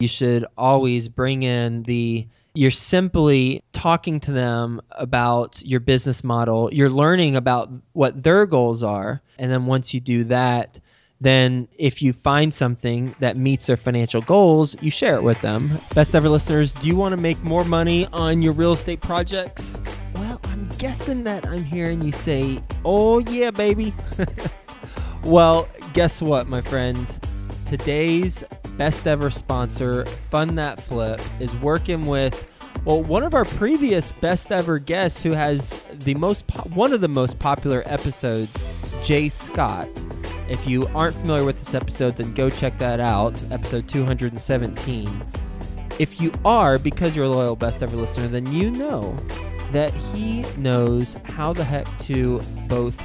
You should always bring in the you're simply talking to them about your business model. You're learning about what their goals are. And then once you do that, then if you find something that meets their financial goals, you share it with them. Best ever listeners, do you want to make more money on your real estate projects? Well, I'm guessing that I'm hearing you say, oh, yeah, baby. well, guess what, my friends? Today's best ever sponsor, Fund That Flip, is working with well, one of our previous best ever guests who has the most po- one of the most popular episodes, Jay Scott. If you aren't familiar with this episode, then go check that out, episode 217. If you are, because you're a loyal best ever listener, then you know that he knows how the heck to both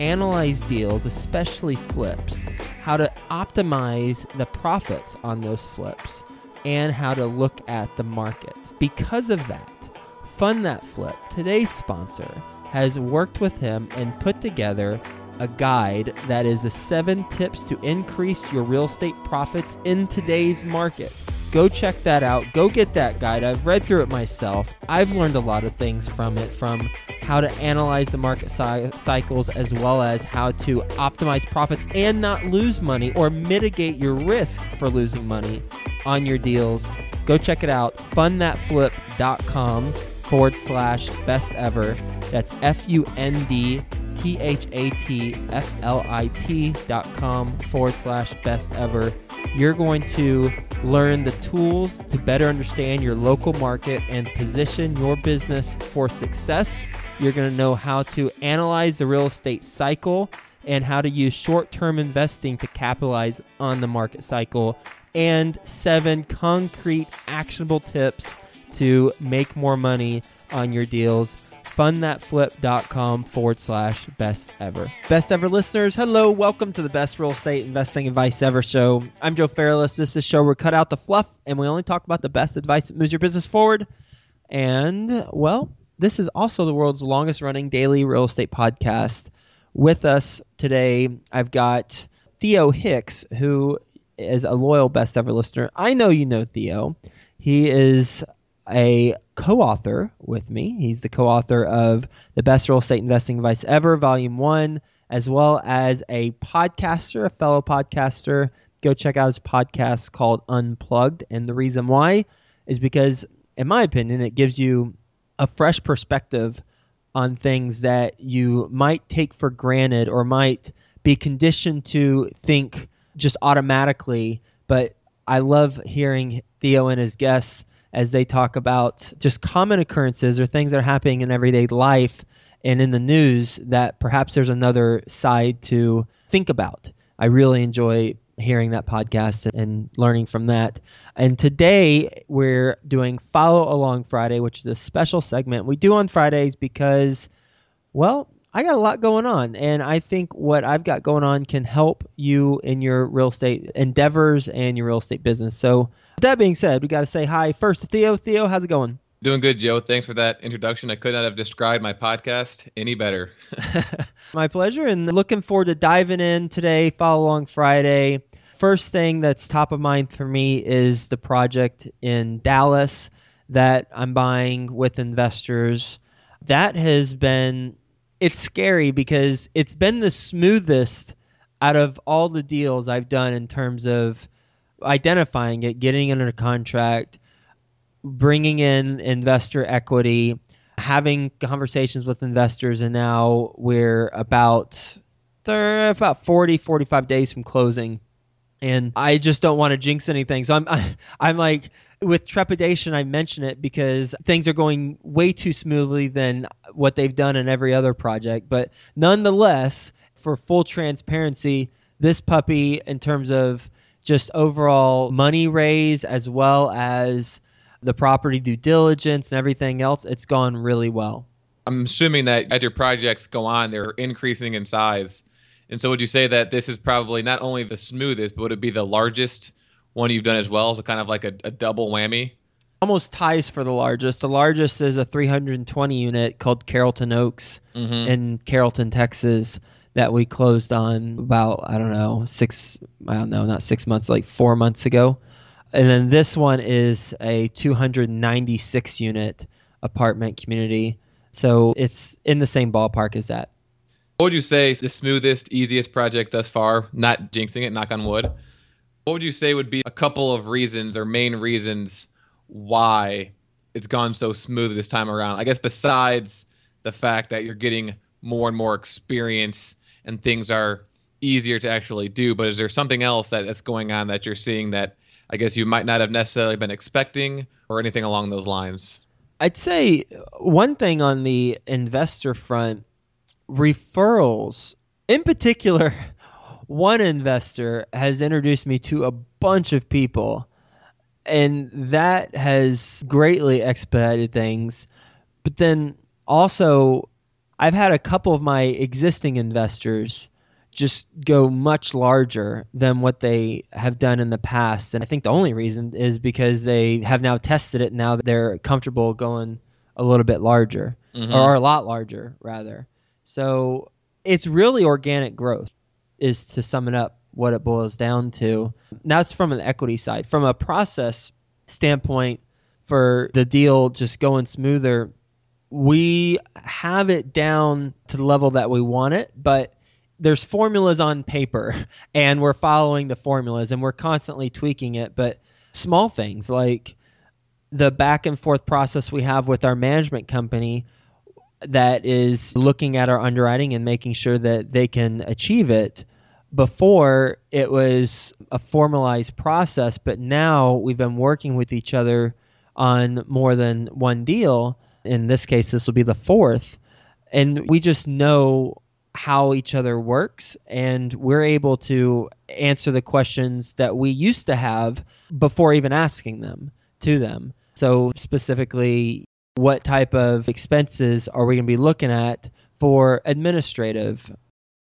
analyze deals, especially flips, how to optimize the profits on those flips, and how to look at the market. Because of that, Fund That Flip, today's sponsor, has worked with him and put together a guide that is the seven tips to increase your real estate profits in today's market. Go check that out. Go get that guide. I've read through it myself. I've learned a lot of things from it from how to analyze the market cycles as well as how to optimize profits and not lose money or mitigate your risk for losing money on your deals Go check it out. Fundthatflip.com forward slash best ever. That's F U N D T H A T F L I P dot com forward slash best ever. You're going to learn the tools to better understand your local market and position your business for success. You're going to know how to analyze the real estate cycle and how to use short term investing to capitalize on the market cycle and seven concrete actionable tips to make more money on your deals. Fundthatflip.com forward slash best ever. Best ever listeners, hello. Welcome to the best real estate investing advice ever show. I'm Joe Fairless. This is show where we cut out the fluff and we only talk about the best advice that moves your business forward. And, well, this is also the world's longest running daily real estate podcast. With us today, I've got Theo Hicks, who is a loyal best ever listener. I know you know Theo. He is a co-author with me. He's the co-author of The Best Real Estate Investing Advice Ever, Volume 1, as well as a podcaster, a fellow podcaster. Go check out his podcast called Unplugged. And the reason why is because, in my opinion, it gives you a fresh perspective on things that you might take for granted or might be conditioned to think just automatically. But I love hearing Theo and his guests as they talk about just common occurrences or things that are happening in everyday life and in the news that perhaps there's another side to think about. I really enjoy hearing that podcast and learning from that. And today we're doing Follow Along Friday, which is a special segment we do on Fridays because, well, I got a lot going on, and I think what I've got going on can help you in your real estate endeavors and your real estate business. So, that being said, we got to say hi first to Theo. Theo, how's it going? Doing good, Joe. Thanks for that introduction. I could not have described my podcast any better. my pleasure, and looking forward to diving in today. Follow along Friday. First thing that's top of mind for me is the project in Dallas that I'm buying with investors. That has been it's scary because it's been the smoothest out of all the deals I've done in terms of identifying it, getting it under contract, bringing in investor equity, having conversations with investors, and now we're about about 40 45 days from closing and I just don't want to jinx anything. So I'm I'm like with trepidation, I mention it because things are going way too smoothly than what they've done in every other project. But nonetheless, for full transparency, this puppy, in terms of just overall money raise as well as the property due diligence and everything else, it's gone really well. I'm assuming that as your projects go on, they're increasing in size. And so, would you say that this is probably not only the smoothest, but would it be the largest one you've done as well. So kind of like a, a double whammy. Almost ties for the largest. The largest is a 320 unit called Carrollton Oaks mm-hmm. in Carrollton, Texas, that we closed on about I don't know six I don't know not six months like four months ago. And then this one is a 296 unit apartment community. So it's in the same ballpark as that. What would you say is the smoothest, easiest project thus far? Not jinxing it, knock on wood. What would you say would be a couple of reasons or main reasons why it's gone so smooth this time around? I guess besides the fact that you're getting more and more experience and things are easier to actually do, but is there something else that, that's going on that you're seeing that I guess you might not have necessarily been expecting or anything along those lines? I'd say one thing on the investor front referrals, in particular, one investor has introduced me to a bunch of people, and that has greatly expedited things. But then also, I've had a couple of my existing investors just go much larger than what they have done in the past. And I think the only reason is because they have now tested it. Now they're comfortable going a little bit larger mm-hmm. or a lot larger, rather. So it's really organic growth, is to sum it up what it boils down to. That's from an equity side. From a process standpoint, for the deal just going smoother, we have it down to the level that we want it, but there's formulas on paper and we're following the formulas and we're constantly tweaking it. But small things like the back and forth process we have with our management company that is looking at our underwriting and making sure that they can achieve it. Before it was a formalized process, but now we've been working with each other on more than one deal. In this case, this will be the fourth. And we just know how each other works and we're able to answer the questions that we used to have before even asking them to them. So specifically, what type of expenses are we going to be looking at for administrative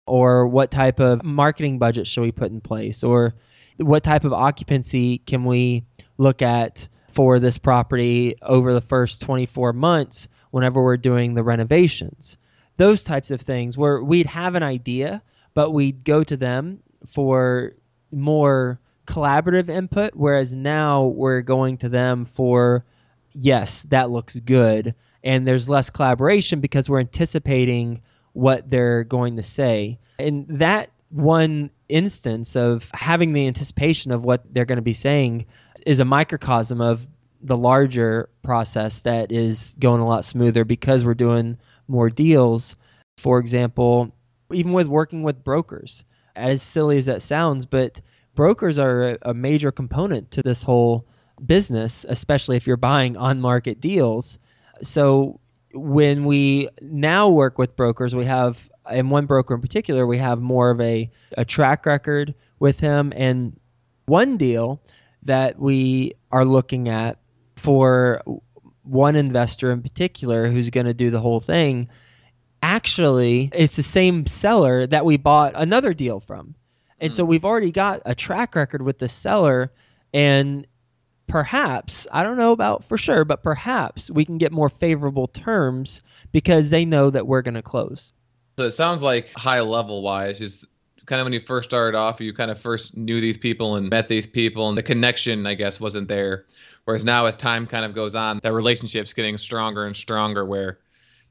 or what type of marketing budget should we put in place or what type of occupancy can we look at for this property over the first 24 months whenever we're doing the renovations those types of things where we'd have an idea but we'd go to them for more collaborative input whereas now we're going to them for yes, that looks good. And there's less collaboration because we're anticipating what they're going to say. And that one instance of having the anticipation of what they're going to be saying is a microcosm of the larger process that is going a lot smoother because we're doing more deals. For example, even with working with brokers, as silly as that sounds, but brokers are a major component to this whole business, especially if you're buying on market deals. So when we now work with brokers, we have, and one broker in particular, we have more of a, a track record with him. And one deal that we are looking at for one investor in particular who's going to do the whole thing actually it's the same seller that we bought another deal from and mm. so we've already got a track record with the seller and perhaps, I don't know about for sure, but perhaps we can get more favorable terms because they know that we're going to close. So it sounds like high level wise, just kind of when you first started off, you kind of first knew these people and met these people, and the connection, I guess, wasn't there. Whereas now, as time kind of goes on, that relationship's getting stronger and stronger where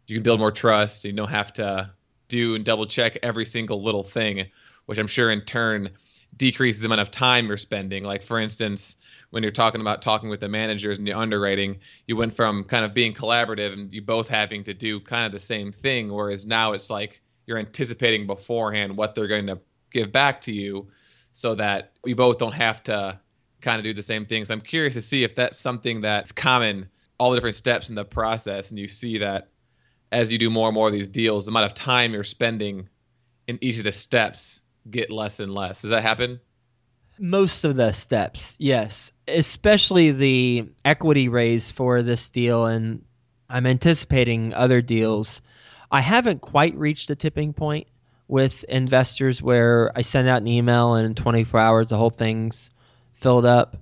you can build more trust. You don't have to do and double check every single little thing, which I'm sure in turn decreases the amount of time you're spending. Like, for instance, when you're talking about talking with the managers and the underwriting, you went from kind of being collaborative and you both having to do kind of the same thing, whereas now it's like you're anticipating beforehand what they're going to give back to you so that we both don't have to kind of do the same things. So I'm curious to see if that's something that's common, all the different steps in the process, and you see that as you do more and more of these deals, the amount of time you're spending in each of the steps get less and less. Does that happen? Most of the steps, yes. Especially the equity raise for this deal, and I'm anticipating other deals. I haven't quite reached the tipping point with investors where I send out an email and in 24 hours the whole thing's filled up.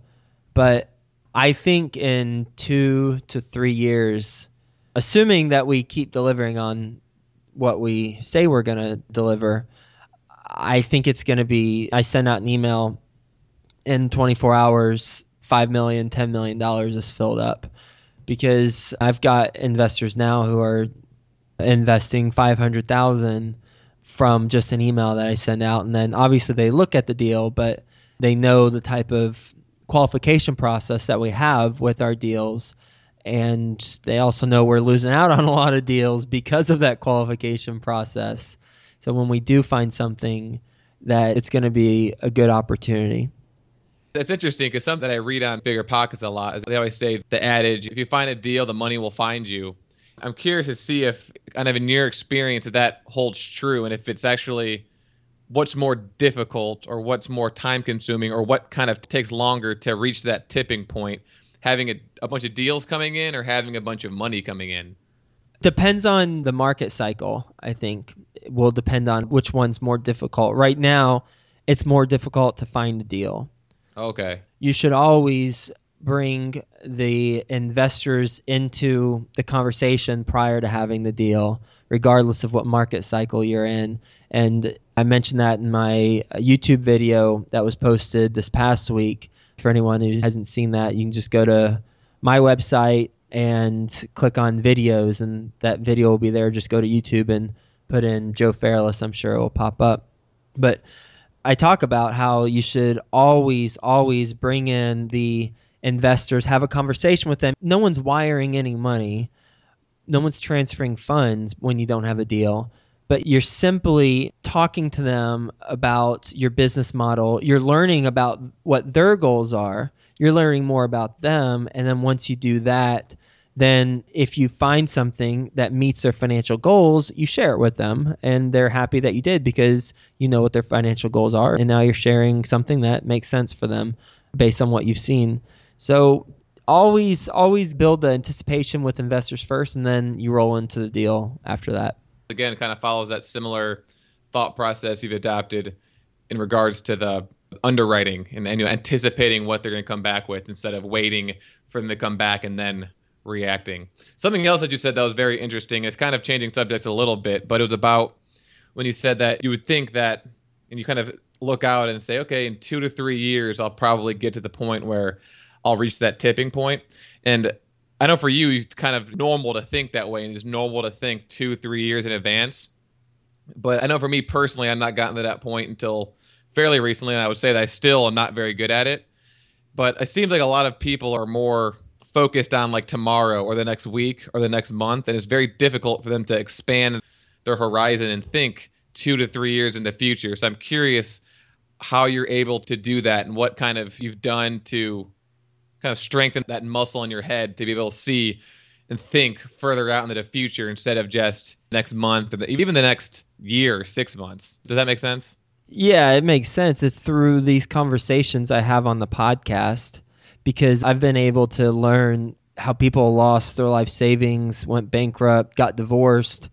But I think in two to three years, assuming that we keep delivering on what we say we're going to deliver, I think it's going to be. I send out an email in 24 hours five million, ten million dollars is filled up because I've got investors now who are investing five hundred thousand from just an email that I send out, and then obviously they look at the deal, but they know the type of qualification process that we have with our deals and they also know we're losing out on a lot of deals because of that qualification process. So when we do find something that it's going to be a good opportunity. That's interesting because something that I read on Bigger Pockets a lot is they always say the adage, if you find a deal, the money will find you. I'm curious to see if, kind of in your experience, if that holds true and if it's actually what's more difficult or what's more time consuming or what kind of takes longer to reach that tipping point having a, a bunch of deals coming in or having a bunch of money coming in? Depends on the market cycle, I think. It will depend on which one's more difficult. Right now, it's more difficult to find a deal. Okay. You should always bring the investors into the conversation prior to having the deal, regardless of what market cycle you're in. And I mentioned that in my uh, YouTube video that was posted this past week for anyone who hasn't seen that, you can just go to my website and click on videos, and that video will be there. Just go to YouTube and put in Joe Fairless. I'm sure it will pop up. But I talk about how you should always, always bring in the investors, have a conversation with them. No one's wiring any money, no one's transferring funds when you don't have a deal but you're simply talking to them about your business model. You're learning about what their goals are. You're learning more about them. And then once you do that, then if you find something that meets their financial goals, you share it with them. And they're happy that you did because you know what their financial goals are. And now you're sharing something that makes sense for them based on what you've seen. So always, always build the anticipation with investors first, and then you roll into the deal after that again kind of follows that similar thought process you've adopted in regards to the underwriting and, and you know, anticipating what they're going to come back with instead of waiting for them to come back and then reacting. Something else that you said that was very interesting is kind of changing subjects a little bit, but it was about when you said that you would think that, and you kind of look out and say, okay, in two to three years, I'll probably get to the point where I'll reach that tipping point. And I know for you, it's kind of normal to think that way, and it's normal to think two, three years in advance. But I know for me personally, I've not gotten to that point until fairly recently, and I would say that I still am not very good at it. But it seems like a lot of people are more focused on like tomorrow or the next week or the next month, and it's very difficult for them to expand their horizon and think two to three years in the future. So I'm curious how you're able to do that and what kind of you've done to kind of strengthen that muscle in your head to be able to see and think further out into the future instead of just next month or even the next year, six months. Does that make sense? Yeah, it makes sense. It's through these conversations I have on the podcast because I've been able to learn how people lost their life savings, went bankrupt, got divorced,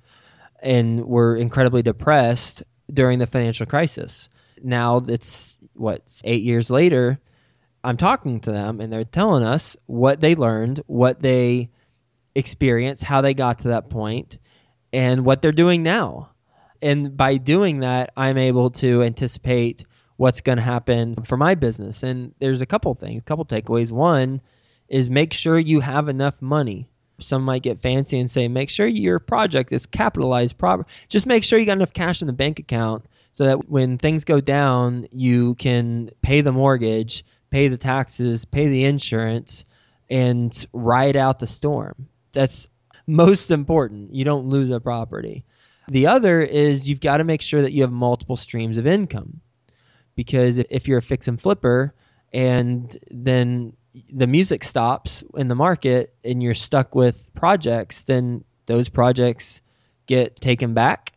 and were incredibly depressed during the financial crisis. Now it's what eight years later, I'm talking to them and they're telling us what they learned, what they experienced, how they got to that point, and what they're doing now. And by doing that, I'm able to anticipate what's going to happen for my business. And there's a couple things, a couple takeaways. One is make sure you have enough money. Some might get fancy and say, make sure your project is capitalized proper. Just make sure you got enough cash in the bank account so that when things go down, you can pay the mortgage pay the taxes, pay the insurance, and ride out the storm. That's most important. You don't lose a property. The other is you've got to make sure that you have multiple streams of income. Because if you're a fix and flipper and then the music stops in the market and you're stuck with projects, then those projects get taken back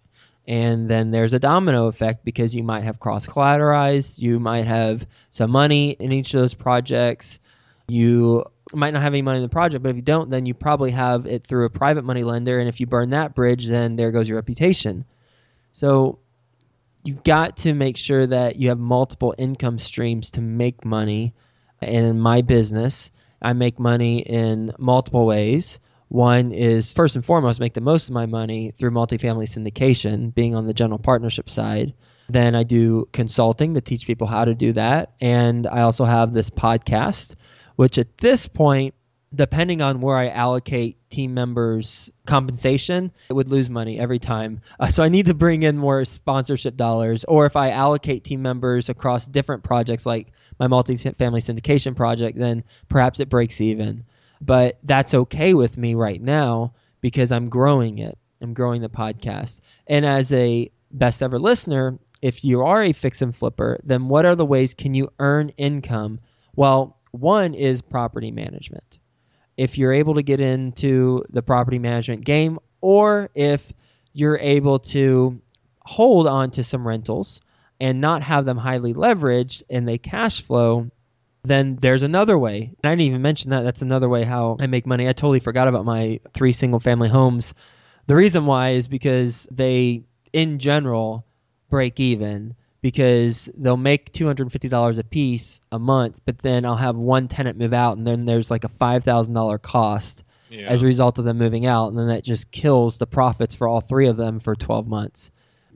and then there's a domino effect because you might have cross collateralized, you might have some money in each of those projects. You might not have any money in the project, but if you don't, then you probably have it through a private money lender. And if you burn that bridge, then there goes your reputation. So you've got to make sure that you have multiple income streams to make money. And in my business, I make money in multiple ways. One is first and foremost make the most of my money through multifamily syndication, being on the general partnership side. Then I do consulting to teach people how to do that. And I also have this podcast which at this point, depending on where I allocate team members' compensation, it would lose money every time. Uh, so I need to bring in more sponsorship dollars. Or if I allocate team members across different projects like my multi-family syndication project, then perhaps it breaks even. But that's okay with me right now because I'm growing it. I'm growing the podcast. And as a best ever listener, if you are a fix and flipper, then what are the ways can you earn income? Well, one is property management. If you're able to get into the property management game, or if you're able to hold on to some rentals and not have them highly leveraged and they cash flow, then there's another way. And I didn't even mention that. That's another way how I make money. I totally forgot about my three single family homes. The reason why is because they, in general, break even because they'll make $250 a piece a month, but then I'll have one tenant move out and then there's like a $5,000 cost Yeah. as a result of them moving out. And then that just kills the profits for all three of them for 12 months.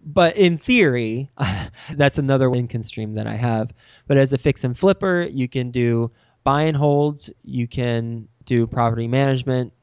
But in theory, that's another income stream that I have. But as a fix and flipper, you can do buy and holds, you can do property management,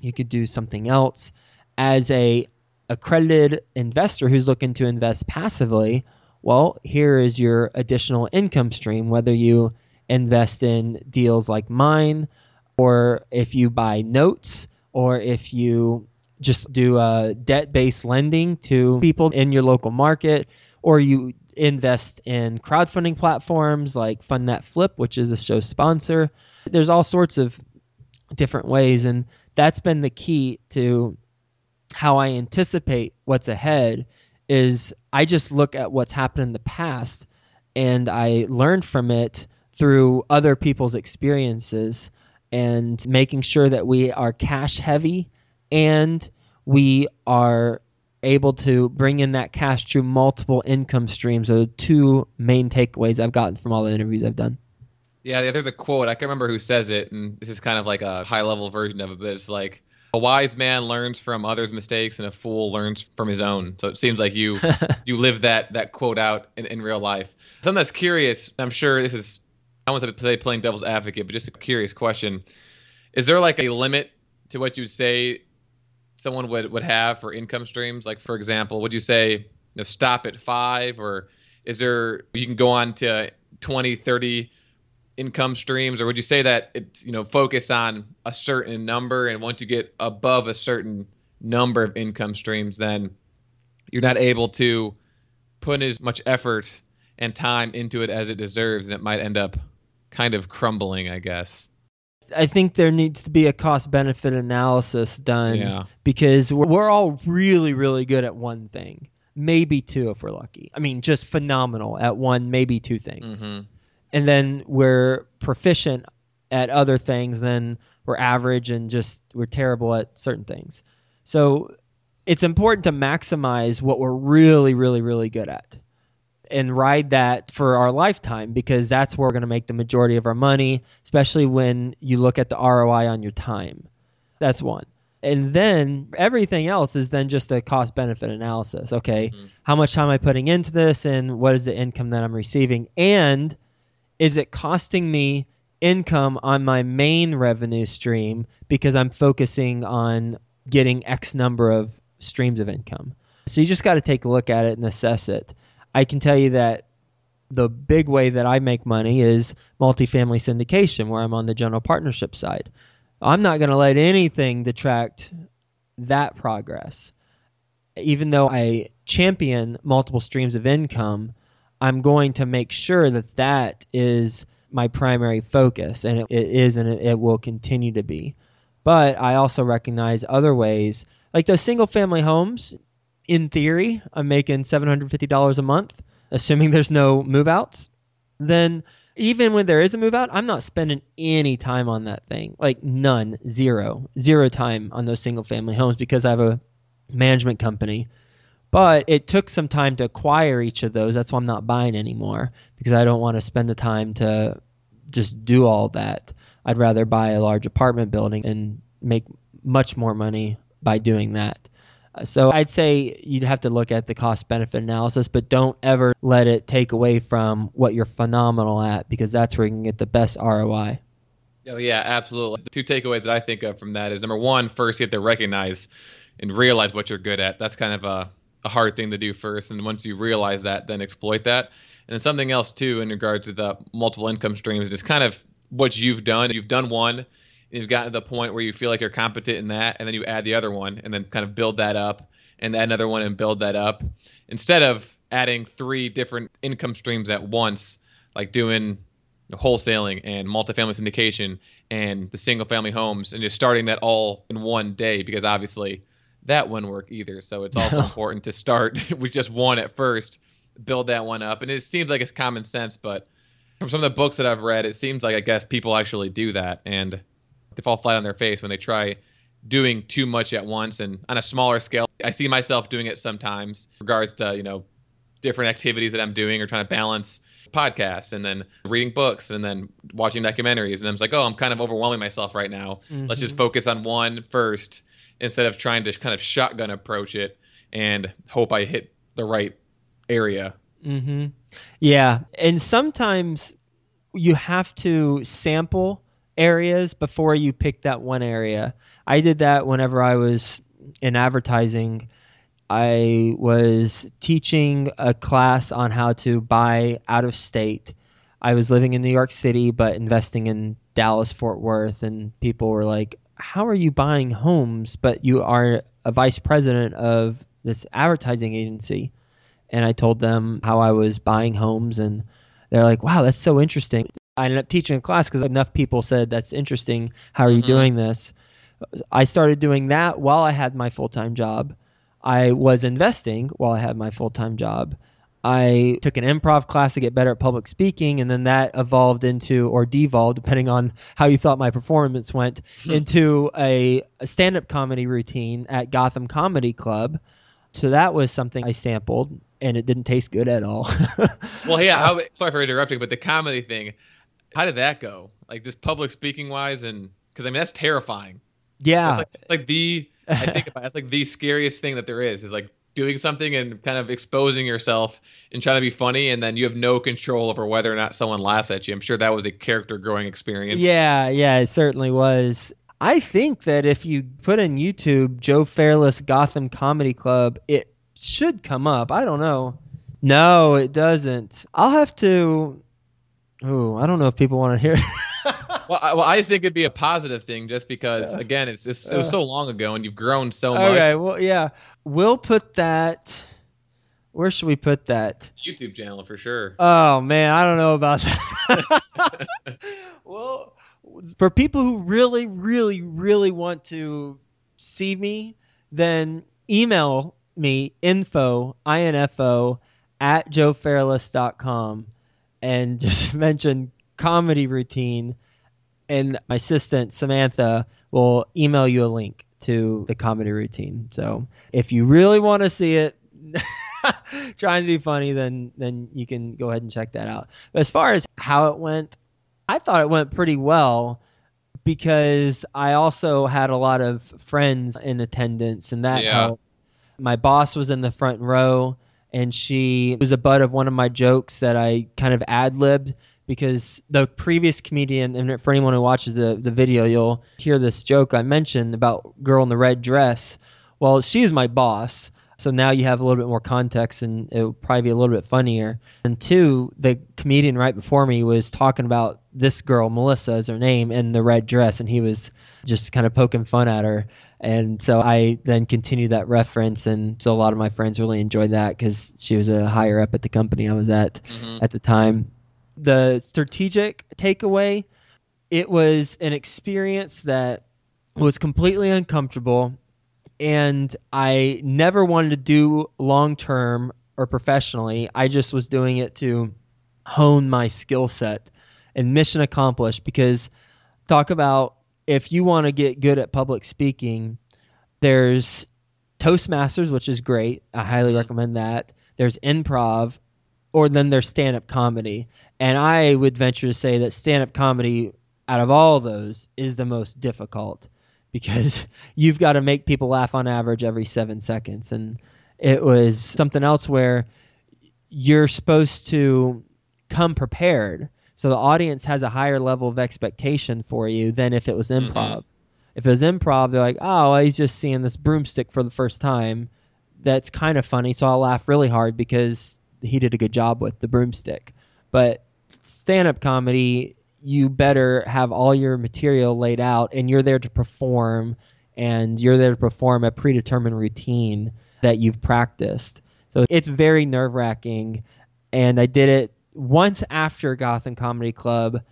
you could do something else. As a accredited investor who's looking to invest passively, well, here is your additional income stream, whether you invest in deals like mine, or if you buy notes, or if you just do uh, debt based lending to people in your local market, or you invest in crowdfunding platforms like Fund That Flip, which is the show's sponsor. There's all sorts of different ways, and that's been the key to how I anticipate what's ahead is I just look at what's happened in the past and I learn from it through other people's experiences and making sure that we are cash heavy and we are able to bring in that cash through multiple income streams are the two main takeaways I've gotten from all the interviews I've done. Yeah, there's a quote. I can't remember who says it, and this is kind of like a high level version of it, but it's like a wise man learns from others' mistakes and a fool learns from his own. So it seems like you you live that that quote out in, in real life. Something that's curious, I'm sure this is I want to say playing devil's advocate, but just a curious question. Is there like a limit to what you say someone would, would have for income streams? Like for example, would you say you know, stop at five or is there you can go on to 20, 30 income streams or would you say that it's you know focus on a certain number and once you get above a certain number of income streams then you're not able to put as much effort and time into it as it deserves and it might end up kind of crumbling i guess I think there needs to be a cost benefit analysis done yeah because we're, we're all really, really good at one thing, maybe two if we're lucky. I mean, just phenomenal at one, maybe two things. hmm And then we're proficient at other things, then we're average and just we're terrible at certain things. So it's important to maximize what we're really, really, really good at and ride that for our lifetime because that's where we're going to make the majority of our money, especially when you look at the ROI on your time. That's one. And then everything else is then just a cost benefit analysis. Okay, Mhm. how much time am I putting into this and what is the income that I'm receiving? And is it costing me income on my main revenue stream because I'm focusing on getting X number of streams of income? So you just got to take a look at it and assess it. I can tell you that the big way that I make money is multifamily syndication, where I'm on the general partnership side. I'm not going to let anything detract that progress. Even though I champion multiple streams of income, I'm going to make sure that that is my primary focus, and it, it is, and it, it will continue to be. But I also recognize other ways, like those single family homes. In theory, I'm making $750 a month, assuming there's no move outs. Then even when there is a move out, I'm not spending any time on that thing. Like none, zero, zero time on those single family homes because I have a management company. But it took some time to acquire each of those. That's why I'm not buying anymore because I don't want to spend the time to just do all that. I'd rather buy a large apartment building and make much more money by doing that. Uh, So I'd say you'd have to look at the cost benefit analysis, but don't ever let it take away from what you're phenomenal at because that's where you can get the best ROI. Oh yeah, absolutely. The two takeaways that I think of from that is number one, first you have to recognize and realize what you're good at. That's kind of a, a hard thing to do first, and once you realize that, then exploit that. And then something else too, in regards to the multiple income streams, is kind of what you've done. You've done one, you've gotten to the point where you feel like you're competent in that, and then you add the other one, and then kind of build that up, and add another one and build that up, instead of adding three different income streams at once, like doing wholesaling and multifamily syndication and the single family homes and just starting that all in one day because obviously that wouldn't work either. So it's also important to start with just one at first, build that one up. And it seems like it's common sense, but from some of the books that I've read, it seems like I guess people actually do that and they fall flat on their face when they try doing too much at once and on a smaller scale. I see myself doing it sometimes regards to, you know, different activities that I'm doing or trying to balance podcasts and then reading books and then watching documentaries. And I'm like, oh, I'm kind of overwhelming myself right now. Mm-hmm. Let's just mm-hmm. focus on one first instead of trying to kind of shotgun approach it and hope I hit the right area. Mm-hmm. Yeah. And sometimes you have to sample areas before you pick that one area. I did that whenever I was in advertising I was teaching a class on how to buy out of state. I was living in New York City, but investing in Dallas, Fort Worth, and people were like, How are you buying homes, but you are a vice president of this advertising agency? And I told them how I was buying homes, and they're like, Wow, that's so interesting. I ended up teaching a class because enough people said, That's interesting. How are you mm-hmm. doing this? I started doing that while I had my full time job I was investing while I had my full time job. I took an improv class to get better at public speaking, and then that evolved into, or devolved, depending on how you thought my performance went, hmm. into a, a stand up comedy routine at Gotham Comedy Club. So that was something I sampled, and it didn't taste good at all. well, yeah, I, sorry for interrupting, but the comedy thing, how did that go? Like, just public speaking wise, and because I mean, that's terrifying. Yeah. It's like, like the I think about that's like the scariest thing that there is is like doing something and kind of exposing yourself and trying to be funny and then you have no control over whether or not someone laughs at you. I'm sure that was a character growing experience. Yeah, yeah, it certainly was. I think that if you put in YouTube Joe Fairless Gotham Comedy Club, it should come up. I don't know. No, it doesn't. I'll have to Oh, I don't know if people want to hear well, I, well, I just think it'd be a positive thing, just because yeah. again, it's so, so long ago, and you've grown so much. Okay, well, yeah, we'll put that. Where should we put that? YouTube channel for sure. Oh man, I don't know about that. well, for people who really, really, really want to see me, then email me info info at joefairless.com and just mention comedy routine, and my assistant Samantha will email you a link to the comedy routine. So if you really want to see it, trying to be funny, then then you can go ahead and check that out. But as far as how it went, I thought it went pretty well because I also had a lot of friends in attendance, and that yeah. helped. My boss was in the front row, and she was a butt of one of my jokes that I kind of ad libbed because the previous comedian, and for anyone who watches the, the video, you'll hear this joke I mentioned about girl in the red dress. Well, she's my boss. So now you have a little bit more context and it will probably be a little bit funnier. And two, the comedian right before me was talking about this girl, Melissa is her name, in the red dress, and he was just kind of poking fun at her. And so I then continued that reference, and so a lot of my friends really enjoyed that because she was a higher up at the company I was at mm-hmm. at the time the strategic takeaway, it was an experience that was completely uncomfortable and I never wanted to do long term or professionally. I just was doing it to hone my skill set and mission accomplished because talk about if you want to get good at public speaking, there's Toastmasters, which is great. I highly mm-hmm. recommend that. There's improv, or then there's stand up comedy. And I would venture to say that stand up comedy, out of all of those, is the most difficult because you've got to make people laugh on average every seven seconds. And it was something else where you're supposed to come prepared. So the audience has a higher level of expectation for you than if it was Mhm. improv. If it was improv, they're like, oh, he's just seeing this broomstick for the first time. That's kind of funny. So I'll laugh really hard because he did a good job with the broomstick. But stand up comedy, you better have all your material laid out and you're there to perform and you're there to perform a predetermined routine that you've practiced. So it's very nerve wracking. And I did it once after Gotham Comedy Club.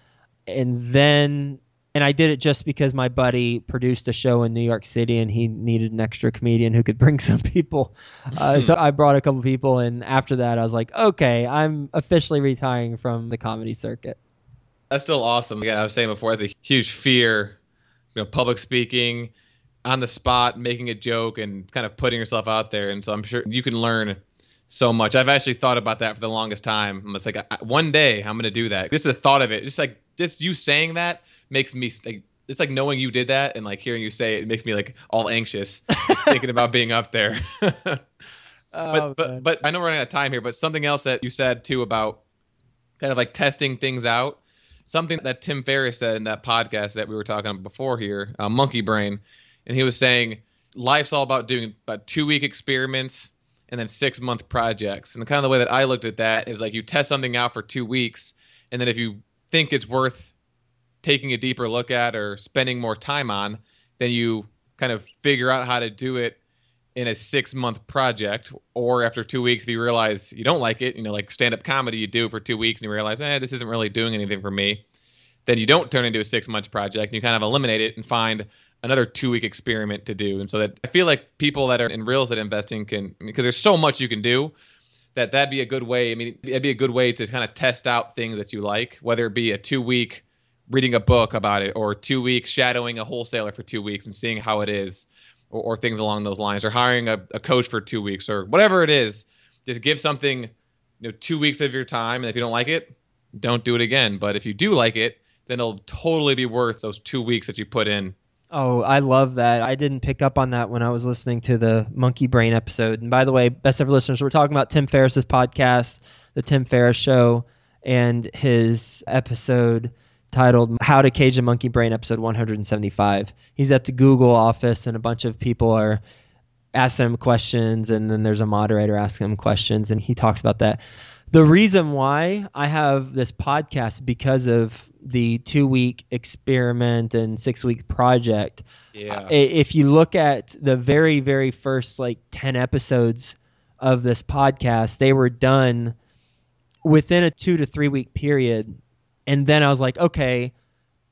And then, and I did it just because my buddy produced a show in New York City and he needed an extra comedian who could bring some people. Uh, so I brought a couple people. And after that, I was like, okay, I'm officially retiring from the comedy circuit. That's still awesome. Again, I was saying before, that's a huge fear, you know, public speaking, on the spot, making a joke, and kind of putting yourself out there. And so I'm sure you can learn so much. I've actually thought about that for the longest time. I'm just like, I, one day I'm gonna do that. Just the thought of it, just like just you saying that makes me like. It's like knowing you did that and like hearing you say it, it makes me like all anxious just thinking about being up there. Oh, but but but I know we're running out of time here. But something else that you said too about kind of like testing things out. Something that Tim Ferriss said in that podcast that we were talking about before here, uh, Monkey Brain, and he was saying life's all about doing about two week experiments and then six month projects. And the kind of the way that I looked at that is like you test something out for two weeks, and then if you think it's worth taking a deeper look at or spending more time on, then you kind of figure out how to do it in a six month project or after two weeks if you realize you don't like it you know like stand up comedy you do for two weeks and you realize eh this isn't really doing anything for me then you don't turn into a six month project. And you kind of eliminate it and find another two week experiment to do. And so that i feel like people that are in real estate investing can because there's so much you can do that that'd be a good way i mean it'd be a good way to kind of test out things that you like whether it be a two week reading a book about it or two weeks shadowing a wholesaler for two weeks and seeing how it is or, or things along those lines, or hiring a, a coach for two weeks, or whatever it is. Just give something, you know, two weeks of your time, and if you don't like it, don't do it again. But if you do like it, then it'll totally be worth those two weeks that you put in. Oh, I love that. I didn't pick up on that when I was listening to the Monkey Brain episode. And by the way, best ever listeners, we're talking about Tim Ferriss's podcast, The Tim Ferriss Show, and his episode titled How to Cage a Monkey Brain, episode 175. He's at the Google office, and a bunch of people are asking him questions, and then there's a moderator asking him questions, and he talks about that. The reason why I have this podcast because of the two week experiment and six week project. Yeah. If you look at the very, very first like 10 episodes of this podcast, they were done within a two to three week period. And then I was like, okay,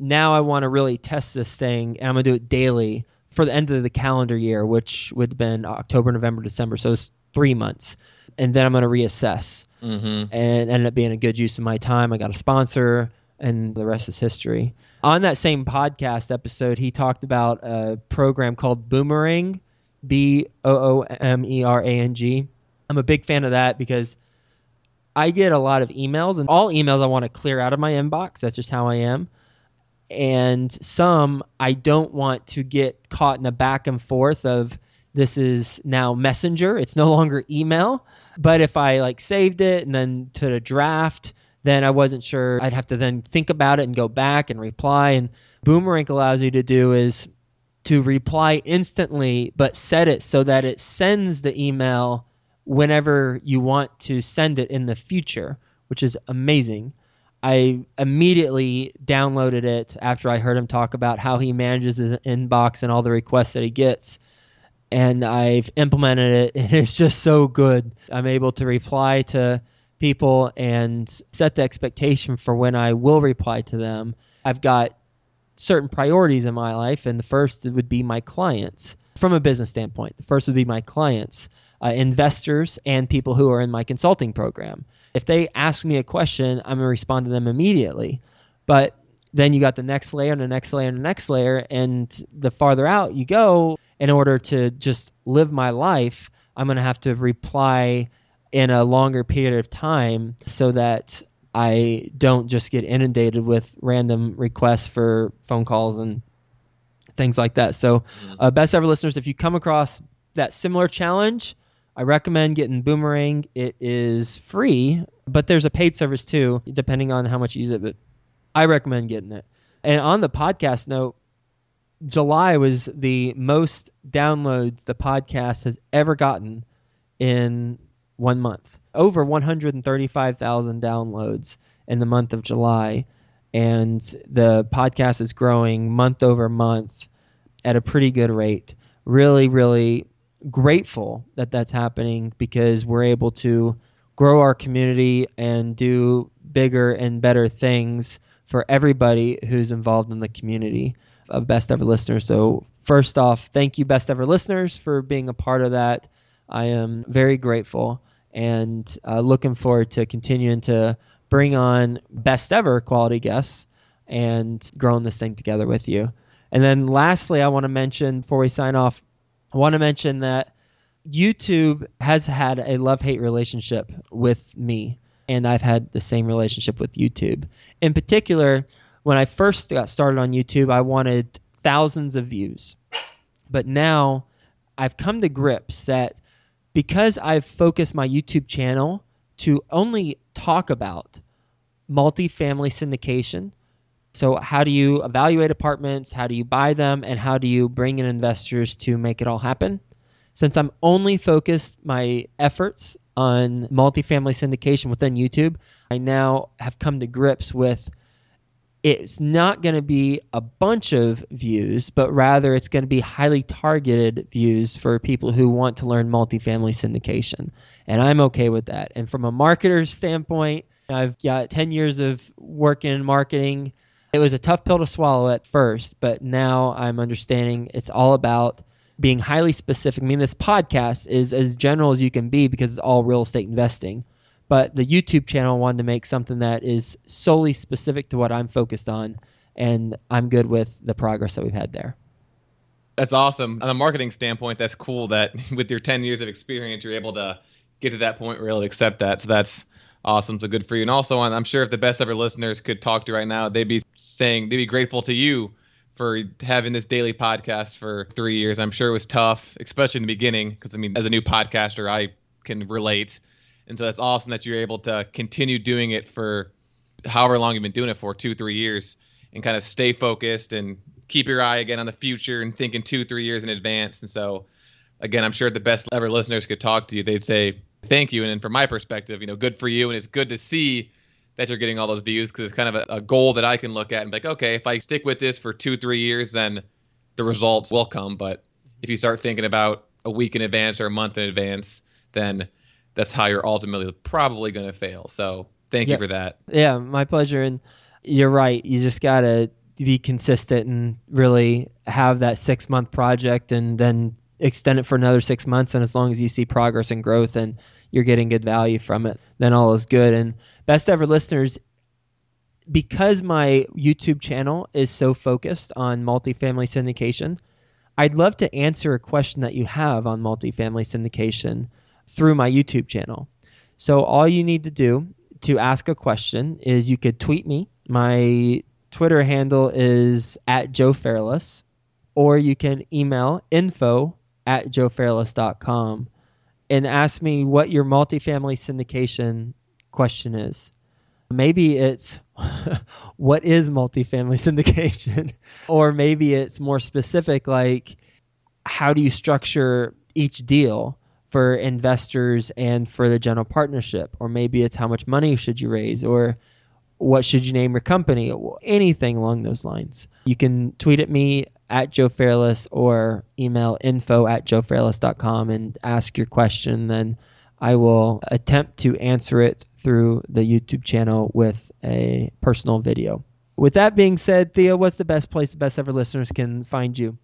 now I want to really test this thing and I'm going to do it daily for the end of the calendar year, which would have been October, November, December. So it's three months. And then I'm going to reassess mm-hmm. and ended up being a good use of my time. I got a sponsor, and the rest is history. On that same podcast episode, he talked about a program called Boomerang, B O O M E R A N G. I'm a big fan of that because I get a lot of emails, and all emails I want to clear out of my inbox. That's just how I am. And some I don't want to get caught in a back and forth of this is now messenger. It's no longer email. But if I like saved it and then to the draft, then I wasn't sure. I'd have to then think about it and go back and reply. And Boomerang allows you to do is to reply instantly, but set it so that it sends the email whenever you want to send it in the future, which is amazing. I immediately downloaded it after I heard him talk about how he manages his inbox and all the requests that he gets and I've implemented it, and it's just so good. I'm able to reply to people and set the expectation for when I will reply to them. I've got certain priorities in my life, and the first would be my clients from a business standpoint. The first would be my clients, uh, investors, and people who are in my consulting program. If they ask me a question, I'm going to respond to them immediately. But then you got the next layer and the next layer and the next layer, and the farther out you go, in order to just live my life, I'm going to have to reply in a longer period of time so that I don't just get inundated with random requests for phone calls and things like that. So, uh, best ever listeners, if you come across that similar challenge, I recommend getting Boomerang. It is free, but there's a paid service too, depending on how much you use it. But I recommend getting it. And on the podcast note, July was the most downloads the podcast has ever gotten in one month. Over 135,000 downloads in the month of July. And the podcast is growing month over month at a pretty good rate. Really, really grateful that that's happening because we're able to grow our community and do bigger and better things for everybody who's involved in the community of Best Ever Listeners. So, first off, thank you, Best Ever Listeners, for being a part of that. I am very grateful and uh, looking forward to continuing to bring on best ever quality guests and growing this thing together with you. And then lastly, I want to mention before we sign off, I want to mention that YouTube has had a love hate relationship with me, and I've had the same relationship with YouTube. In particular, when I first got started on YouTube, I wanted thousands of views. But now I've come to grips that because I've focused my YouTube channel to only talk about multifamily syndication. So, how do you evaluate apartments? How do you buy them? And how do you bring in investors to make it all happen? Since I'm only focused my efforts on multifamily syndication within YouTube, I now have come to grips with it's not going to be a bunch of views, but rather it's going to be highly targeted views for people who want to learn multifamily syndication. And I'm okay with that. And from a marketer's standpoint, I've got 10 years of working in marketing. It was a tough pill to swallow at first, but now I'm understanding it's all about being highly specific. I mean, this podcast is as general as you can be because it's all real estate investing. But the YouTube channel wanted to make something that is solely specific to what I'm focused on, and I'm good with the progress that we've had there. That's awesome. On a marketing standpoint, that's cool that with your 10 years of experience, you're able to get to that point where you'll accept that. So that's awesome. So good for you. And also, I'm sure if the best ever listeners could talk to right now, they'd be saying they'd be grateful to you for having this daily podcast for three years. I'm sure it was tough, especially in the beginning, because I mean, as a new podcaster, I can relate. And so that's awesome that you're able to continue doing it for however long you've been doing it for two, three years and kind of stay focused and keep your eye again on the future and thinking two, three years in advance. And so, again, I'm sure the best ever listeners could talk to you. They'd say, thank you. And then from my perspective, you know, good for you. And it's good to see that you're getting all those views because it's kind of a, a, goal that I can look at and be like, okay, if I stick with this for two, three years, then the results will come. But if you start thinking about a week in advance or a month in advance, then that's how you're ultimately probably going to fail. So thank you for that. Yeah, my pleasure. And you're right. You just got to be consistent and really have that six month project and then extend it for another six months. And as long as you see progress and growth and you're getting good value from it, then all is good. And best ever listeners, because my YouTube channel is so focused on multifamily syndication, I'd love to answer a question that you have on multifamily syndication through my YouTube channel. So all you need to do to ask a question is you could tweet me. My Twitter handle is at Joe Fairless, or you can email info at joefairless.com and ask me what your multifamily syndication question is. Maybe it's what is multifamily syndication? or maybe it's more specific, like how do you structure each deal for investors and for the general partnership? Or maybe it's how much money should you raise? Or what should you name your company? Anything along those lines. You can tweet at me at Joe Fairless or email info at joefairless.com and ask your question. Then I will attempt to answer it through the YouTube channel with a personal video. With that being said, Theo, what's the best place the best ever listeners can find you?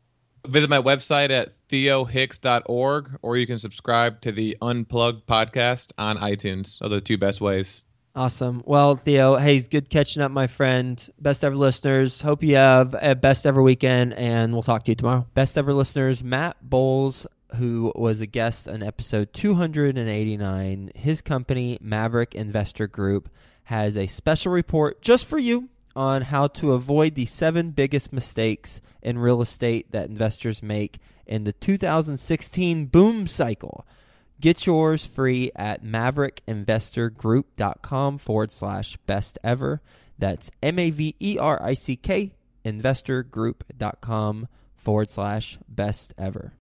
Visit my website at theohicks.org or you can subscribe to the Unplugged podcast on iTunes. Are the two best ways. Awesome. Well, Theo, hey, it's good catching up, my friend. Best ever listeners. Hope you have a best ever weekend, and we'll talk to you tomorrow. Best ever listeners, Matt Bowles, who was a guest on episode 289, his company, Maverick Investor Group, has a special report just for you on how to avoid the seven biggest mistakes in real estate that investors make in the 2016 boom cycle. Get yours free at maverickinvestorgroup.com forward slash best ever. That's M A V E R I C K investorgroup.com forward slash best ever.